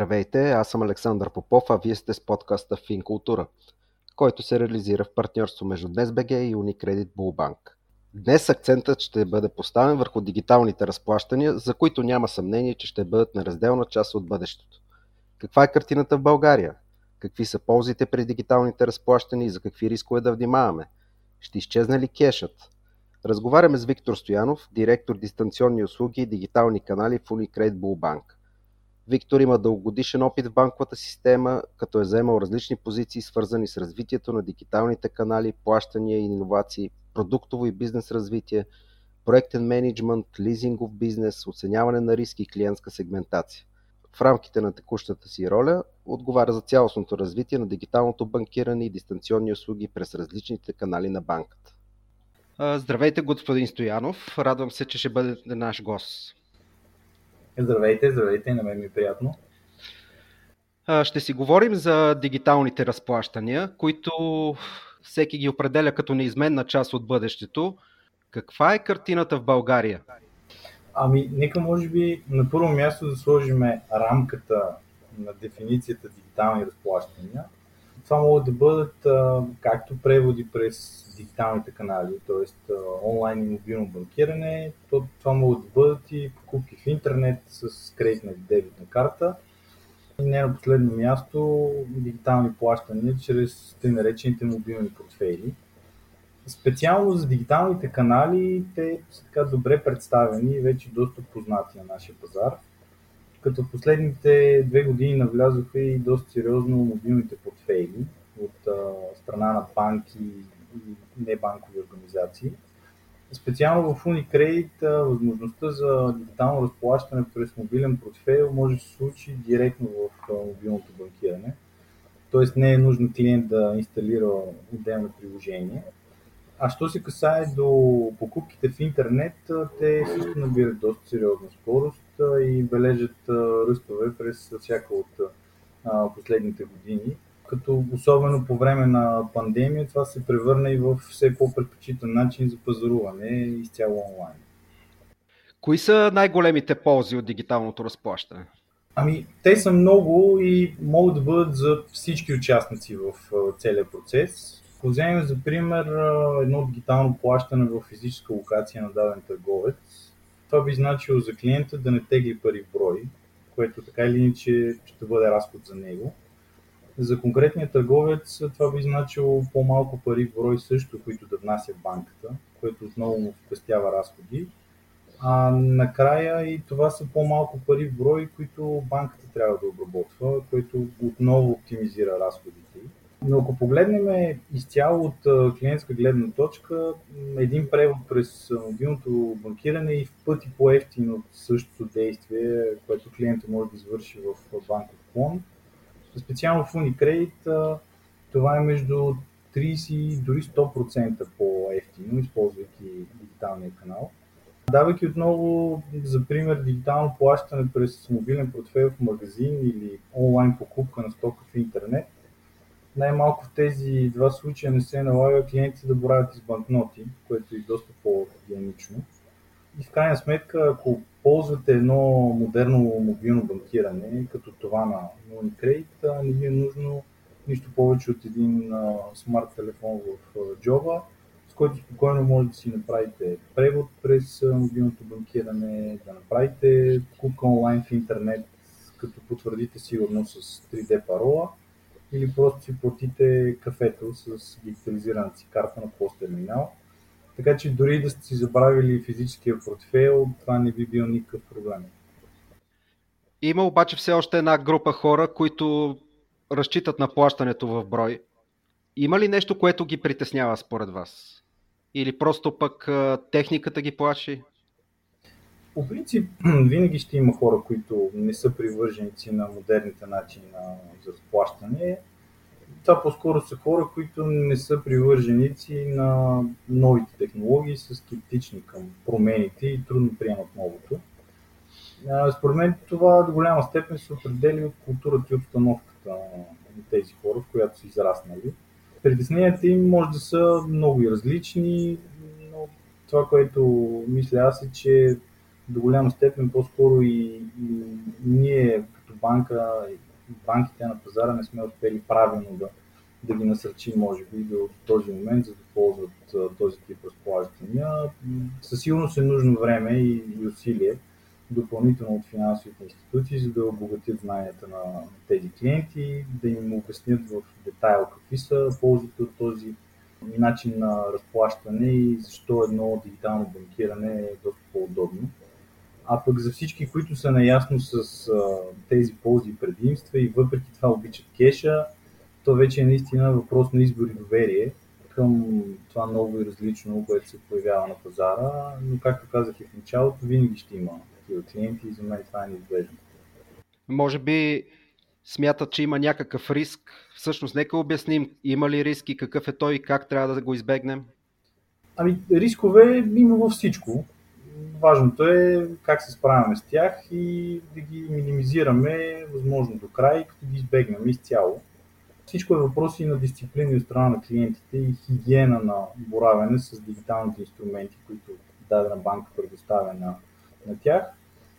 Здравейте, аз съм Александър Попов, а вие сте с подкаста Финкултура, който се реализира в партньорство между DnesBG и Unicredit Bullbank. Днес акцентът ще бъде поставен върху дигиталните разплащания, за които няма съмнение, че ще бъдат неразделна част от бъдещето. Каква е картината в България? Какви са ползите при дигиталните разплащания и за какви рискове да внимаваме? Ще изчезне ли кешът? Разговаряме с Виктор Стоянов, директор дистанционни услуги и дигитални канали в Unicredit Bullbank. Виктор има дългогодишен опит в банковата система, като е заемал различни позиции, свързани с развитието на дигиталните канали, плащания и иновации, продуктово и бизнес развитие, проектен менеджмент, лизингов бизнес, оценяване на риски и клиентска сегментация. В рамките на текущата си роля отговаря за цялостното развитие на дигиталното банкиране и дистанционни услуги през различните канали на банката. Здравейте, господин Стоянов. Радвам се, че ще бъдете наш гост. Здравейте, здравейте, на мен ми е приятно. Ще си говорим за дигиталните разплащания, които всеки ги определя като неизменна част от бъдещето. Каква е картината в България? Ами, нека може би на първо място да сложим рамката на дефиницията дигитални разплащания. Това могат да бъдат както преводи през дигиталните канали, т.е. онлайн и мобилно банкиране. То, това могат да бъдат и покупки в интернет с кредитна и дебитна карта. И не на последно място дигитални плащания чрез те наречените мобилни портфейли. Специално за дигиталните канали, те са така добре представени и вече доста познати на нашия пазар. Като последните две години навлязоха и доста сериозно мобилните портфейли от а, страна на банки и небанкови организации. Специално в Unicredit възможността за дигитално разплащане през мобилен портфейл може да се случи директно в мобилното банкиране. Тоест не е нужно клиент да инсталира отделно приложение. А що се касае до покупките в интернет, те също набират доста сериозна скорост и бележат ръстове през всяка от последните години като особено по време на пандемия това се превърна и в все по-предпочитан начин за пазаруване изцяло онлайн. Кои са най-големите ползи от дигиталното разплащане? Ами, те са много и могат да бъдат за всички участници в целия процес. Ако вземем за пример едно дигитално плащане в физическа локация на даден търговец, това би значило за клиента да не тегли пари в брой, което така или иначе ще бъде разход за него. За конкретния търговец това би значило по-малко пари в брой също, които да внася банката, което отново му спестява разходи. А накрая и това са по-малко пари в брой, които банката трябва да обработва, което отново оптимизира разходите. Но ако погледнем изцяло от клиентска гледна точка, един превод през мобилното банкиране и в пъти по-ефтино от същото действие, което клиента може да извърши в банков клон, Специално в Unicredit това е между 30 дори 100% по-ефтино, използвайки дигиталния канал. Давайки отново за пример дигитално плащане през мобилен портфел в магазин или онлайн покупка на стока в интернет, най-малко в тези два случая не се налага клиентите да боравят с банкноти, което е доста по-генично. И в крайна сметка, ако ползвате едно модерно мобилно банкиране, като това на Unicredit, не ви е нужно нищо повече от един смарт телефон в джоба, с който спокойно може да си направите превод през мобилното банкиране, да направите покупка онлайн в интернет, като потвърдите сигурно с 3D парола или просто си платите кафето с дигитализираната си карта на посттерминал така че дори да сте си забравили физическия портфейл, това не би бил никакъв проблем. Има обаче все още една група хора, които разчитат на плащането в брой. Има ли нещо, което ги притеснява според вас? Или просто пък техниката ги плаши? По принцип, винаги ще има хора, които не са привърженици на модерните начини за разплащане това по-скоро са хора, които не са привърженици на новите технологии, са скептични към промените и трудно приемат новото. Според мен това до голяма степен се определя от културата и обстановката на тези хора, в която са израснали. Притесненията им може да са много и различни, но това, което мисля аз е, че до голяма степен по-скоро и, и ние като банка, банките на пазара не сме успели правилно да, да ги насърчим, може би, до този момент, за да ползват този тип разплащания. Със сигурност е нужно време и, и усилие допълнително от финансовите институции, за да обогатят знанията на тези клиенти, да им обяснят в детайл какви са ползите от този начин на разплащане и защо едно дигитално банкиране е доста по-удобно. А пък за всички, които са наясно с а, тези ползи и предимства и въпреки това обичат кеша, то вече е наистина въпрос на избор и доверие към това ново и различно, което се появява на пазара. Но както казах и в началото, винаги ще има такива клиенти и за мен това е неизбежно. Може би смятат, че има някакъв риск. Всъщност, нека обясним, има ли риск и какъв е той и как трябва да го избегнем? Ами, рискове има във всичко. Важното е как се справяме с тях и да ги минимизираме възможно до край, като ги избегнем изцяло. Всичко е въпроси на дисциплина от страна на клиентите и хигиена на боравене с дигиталните инструменти, които дадена банка предоставя на, на тях.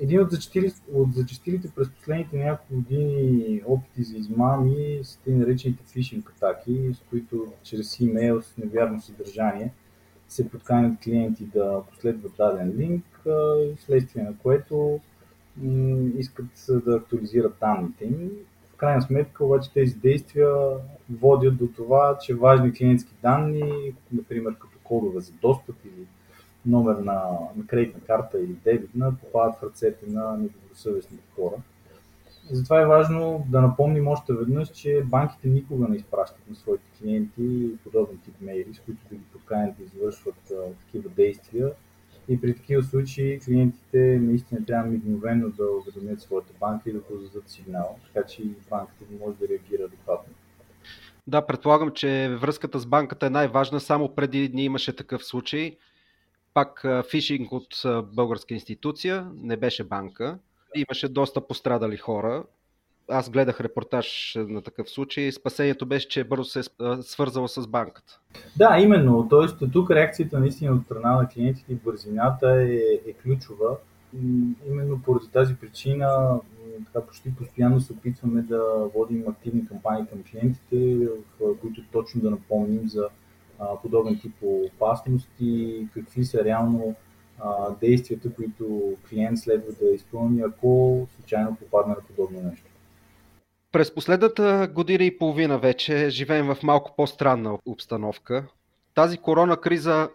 Един от, зачастили, от зачастилите през последните няколко години опити за измами са те наречените фишинг атаки, с които чрез имейл с невярно съдържание се подканят клиенти да последват даден линк, следствие на което искат да актуализират данните им. В крайна сметка обаче тези действия водят до това, че важни клиентски данни, например като кодове за достъп или номер на, на кредитна карта или дебитна, попадат в ръцете на недобросъвестните хора. Затова е важно да напомним още веднъж, че банките никога не изпращат на своите клиенти подобен тип мейли, с които да ги поканят да извършват а, такива действия. И при такива случаи клиентите наистина трябва мигновено да уведомят своята банка и да подадат сигнал, така че и банката може да реагира адекватно. Да, предполагам, че връзката с банката е най-важна. Само преди дни имаше такъв случай пак фишинг от българска институция, не беше банка. Имаше доста пострадали хора. Аз гледах репортаж на такъв случай. Спасението беше, че бързо се е свързало с банката. Да, именно. Тоест, тук реакцията наистина от страна на клиентите и бързината е, е ключова. Именно поради тази причина така почти постоянно се опитваме да водим активни кампании към клиентите, в които точно да напомним за подобен тип опасности, какви са реално действията, които клиент следва да изпълни, ако случайно попадне на подобно нещо. През последната година и половина вече живеем в малко по-странна обстановка. Тази корона криза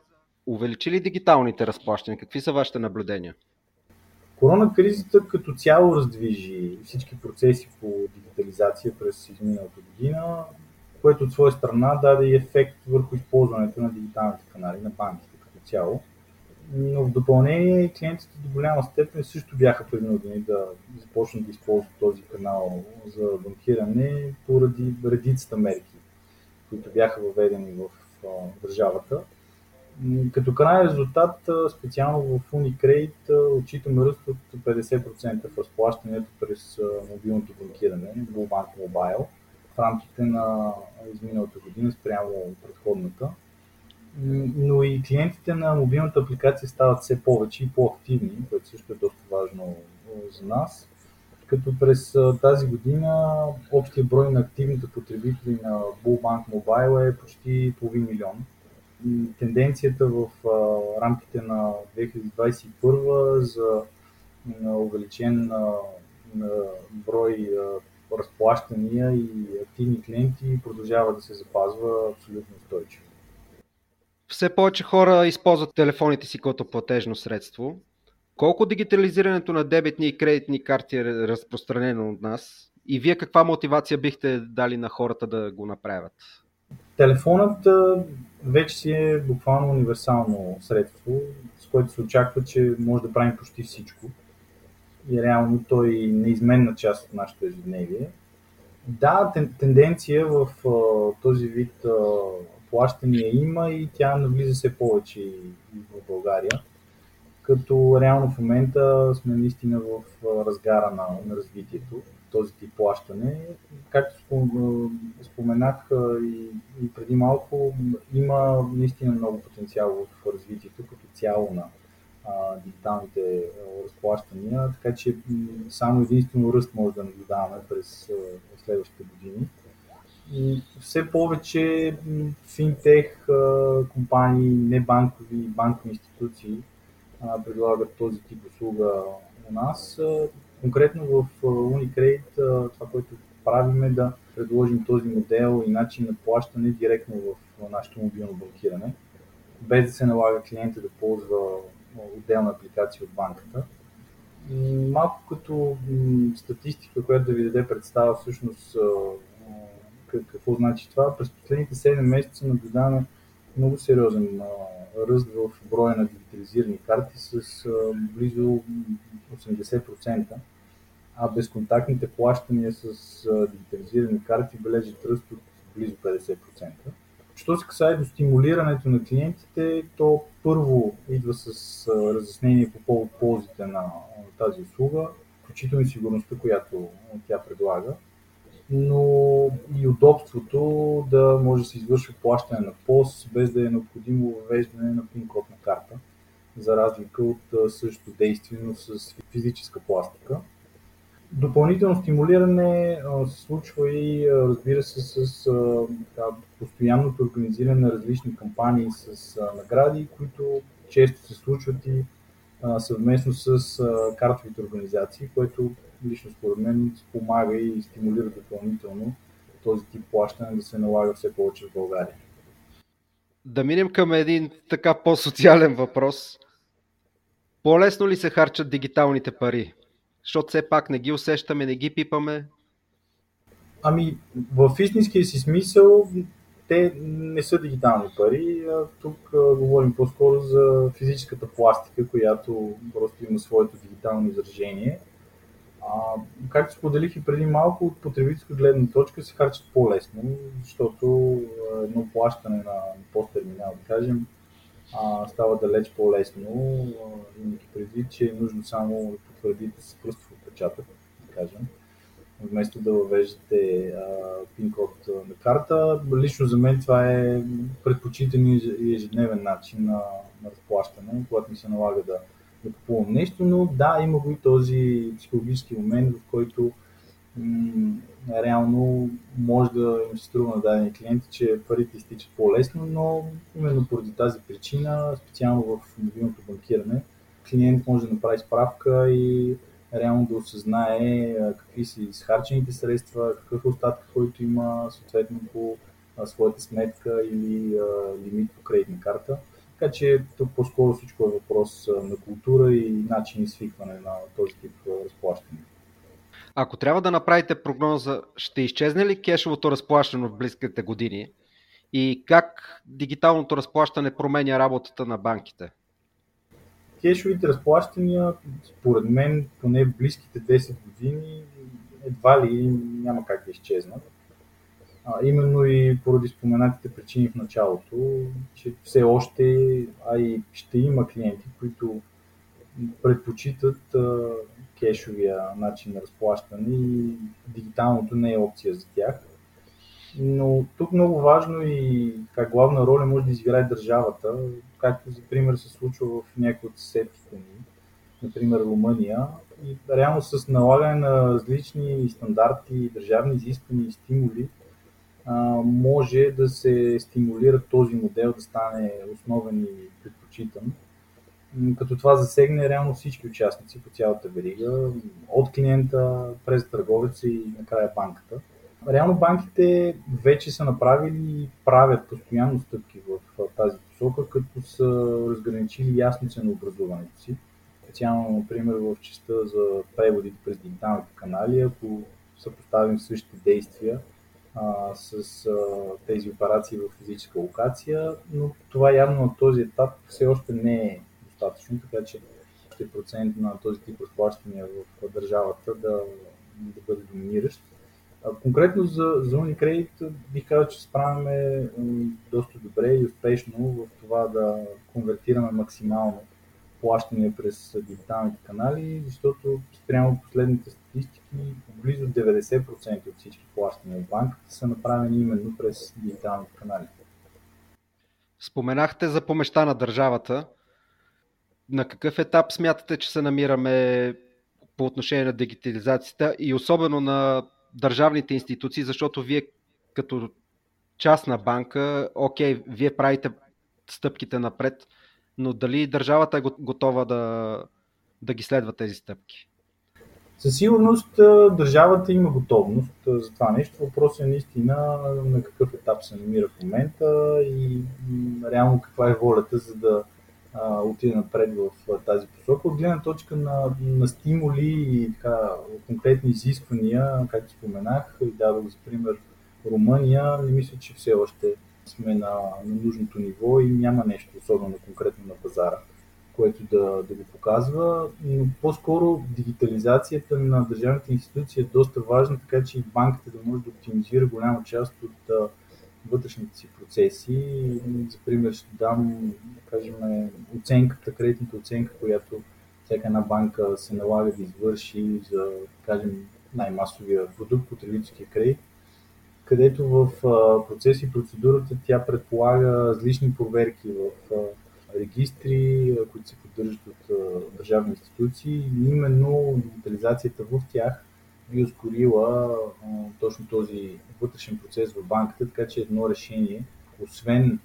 увеличи ли дигиталните разплащания? Какви са вашите наблюдения? Корона кризата като цяло раздвижи всички процеси по дигитализация през изминалата година което от своя страна даде и ефект върху използването на дигиталните канали на банките като цяло. Но в допълнение клиентите до голяма степен също бяха принудени да започнат да използват този канал за банкиране поради редицата мерки, които бяха въведени в държавата. Като крайен резултат, специално в Unicredit, отчитаме ръст от 50% в разплащането през мобилното банкиране, Bank Mobile – в рамките на изминалата година спрямо предходната. Но и клиентите на мобилната апликация стават все повече и по-активни, което също е доста важно за нас. Като през тази година общия брой на активните потребители на Bullbank Mobile е почти половин милион. Тенденцията в рамките на 2021 за увеличен брой разплащания и активни клиенти продължава да се запазва абсолютно устойчиво. Все повече хора използват телефоните си като платежно средство. Колко дигитализирането на дебетни и кредитни карти е разпространено от нас? И вие каква мотивация бихте дали на хората да го направят? Телефонът вече си е буквално универсално средство, с което се очаква, че може да правим почти всичко и реално той е неизменна част от нашето ежедневие. Да, тенденция в този вид плащания има и тя навлиза все повече и в България. Като реално в момента сме наистина в разгара на, на развитието, този тип плащане. Както споменах и, и преди малко, има наистина много потенциал в развитието като цяло на а, дигиталните разплащания, така че само единствено ръст може да наблюдаваме през следващите години. И все повече финтех компании, небанкови банкови институции предлагат този тип услуга у нас. Конкретно в Unicredit това, което правим е да предложим този модел и начин на плащане директно в нашето мобилно банкиране, без да се налага клиента да ползва отделна апликация от банката. Малко като статистика, която да ви даде представа всъщност какво значи това, през последните 7 месеца наблюдаваме много сериозен ръст в броя на дигитализирани карти с близо 80%, а безконтактните плащания с дигитализирани карти бележат ръст от близо 50%. Що се касае до стимулирането на клиентите, то първо идва с разяснение по повод ползите на тази услуга, включително и сигурността, която тя предлага но и удобството да може да се извършва плащане на ПОС, без да е необходимо въвеждане на пин-код на карта, за разлика от същото действие, но с физическа пластика. Допълнително стимулиране се случва и разбира се с да, постоянното организиране на различни кампании с награди, които често се случват и съвместно с картовите организации, което лично според мен помага и стимулира допълнително този тип плащане да се налага все повече в България. Да минем към един така по-социален въпрос. По-лесно ли се харчат дигиталните пари? Защото все пак не ги усещаме, не ги пипаме. Ами, в истинския си смисъл, те не са дигитални пари. Тук а, говорим по-скоро за физическата пластика, която просто има своето дигитално изражение. Както споделих и преди малко, от потребителска гледна точка се харчат по-лесно, защото едно плащане на посттерминал, да кажем, а, става далеч по-лесно, имайки предвид, че е нужно само да потвърдите с пръстов отпечатък, да кажем, вместо да въвеждате пин-код на карта. Лично за мен това е предпочитан и ежедневен начин на, на разплащане, когато ми се налага да да купувам нещо, но да, има го и този психологически момент, в който м- реално може да им се струва на дадени клиенти, че парите изтичат по-лесно, но именно поради тази причина, специално в мобилното банкиране, клиент може да направи справка и реално да осъзнае какви са изхарчените средства, какъв е остатък, който има съответно по своята сметка или лимит по кредитна карта. Така че тук по-скоро всичко е въпрос на култура и начин и свикване на този тип разплащане. Ако трябва да направите прогноза, ще изчезне ли кешовото разплащане в близките години и как дигиталното разплащане променя работата на банките? Кешовите разплащания, според мен, поне в близките 10 години, едва ли няма как да изчезнат а, именно и поради споменатите причини в началото, че все още, а и ще има клиенти, които предпочитат а, кешовия начин на разплащане и дигиталното не е опция за тях. Но тук много важно и как главна роля може да изиграе държавата, както за пример се случва в някои от съседките ни, например Румъния, и реално с налагане на различни стандарти, държавни изисквания и стимули, може да се стимулира този модел да стане основен и предпочитан, като това засегне реално всички участници по цялата верига, от клиента през търговеца и накрая банката. Реално банките вече са направили и правят постоянно стъпки в тази посока, като са разграничили ясно ценообразуването си. Специално, например, в частта за преводите през дигиталните канали, ако съпоставим същите действия, с а, тези операции в физическа локация, но това явно на този етап все още не е достатъчно, така че ще процент на този тип разплащания в държавата да, да бъде доминиращ. А, конкретно за, за Unicredit бих казал, че справяме доста добре и успешно в това да конвертираме максимално плащания през дигиталните канали, защото спрямо последните статистики близо 90% от всички плащания в банката са направени именно през дигиталните канали. Споменахте за помеща на държавата. на какъв етап смятате, че се намираме по отношение на дигитализацията и особено на държавните институции, защото вие като частна банка, окей, вие правите стъпките напред, но дали държавата е готова да, да ги следва тези стъпки? Със сигурност държавата има готовност за това нещо. Въпросът е наистина на какъв етап се намира в момента и реално каква е волята, за да отиде напред в тази посока. От гледна точка на, на стимули и така, конкретни изисквания, както споменах и дадох за пример Румъния, не мисля, че все още сме на, на нужното ниво и няма нещо особено конкретно на пазара което да, да го показва, но по-скоро дигитализацията на държавните институции е доста важна, така че и банката да може да оптимизира голяма част от а, вътрешните си процеси. За пример ще дам, да кажем, оценката, кредитната оценка, която всяка една банка се налага да извърши за, кажем, най-масовия продукт, потребителския кредит, където в процеси и процедурата тя предполага различни проверки в регистри, които се поддържат от държавни институции и именно дигитализацията в тях би ускорила точно този вътрешен процес в банката, така че едно решение, освен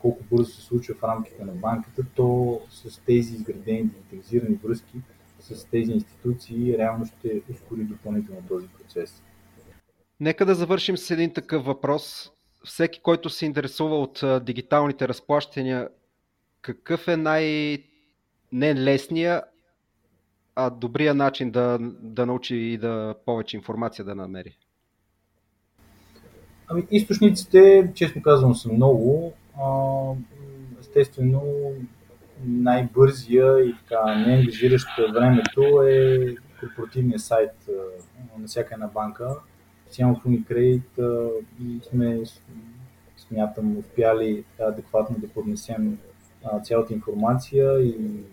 колко бързо се случва в рамките на банката, то с тези изградени дигитализирани връзки с тези институции реално ще ускори допълнително този процес. Нека да завършим с един такъв въпрос. Всеки, който се интересува от дигиталните разплащания, какъв е най- не а добрия начин да, да научи и да повече информация да намери? Ами, източниците, честно казвам, са много. Естествено, най-бързия и така не ангажиращ времето е корпоративния сайт на всяка една банка. Специално в Unicredit сме, смятам, успяли адекватно да поднесем цялата информация и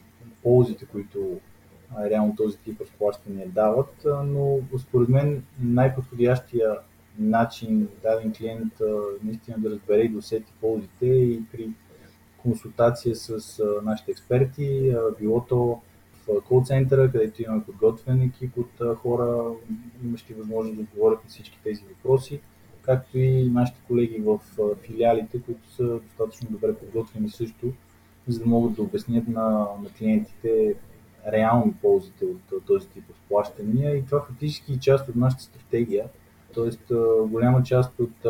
ползите, които реално този тип разплащания дават, но според мен най-подходящия начин даден клиент наистина да разбере и да усети ползите и при консултация с нашите експерти, било то в кол центъра, където имаме подготвен екип от хора, имащи възможност да отговорят на всички тези въпроси, както и нашите колеги в филиалите, които са достатъчно добре подготвени също за да могат да обяснят на, на клиентите реални ползите от този тип разплащания и това фактически е част от нашата стратегия. Тоест, голяма част от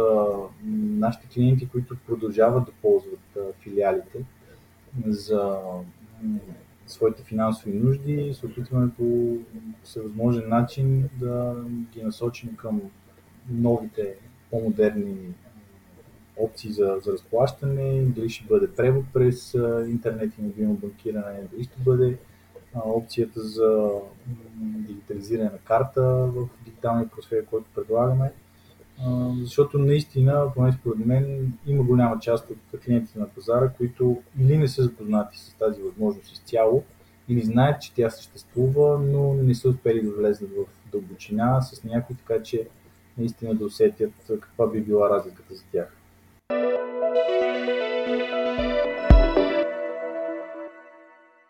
нашите клиенти, които продължават да ползват филиалите за своите финансови нужди, се опитваме по всевъзможен начин да ги насочим към новите, по-модерни опции за, за разплащане, дали ще бъде превод през интернет и мобилно банкиране, дали ще бъде опцията за дигитализиране на карта в дигиталния просфер, който предлагаме. Защото наистина, поне според мен, има голяма част от клиентите на пазара, които или не са запознати с тази възможност изцяло, или знаят, че тя съществува, но не са успели да влезат в дълбочина с някой, така че наистина да усетят каква би била разликата за тях. Thank you.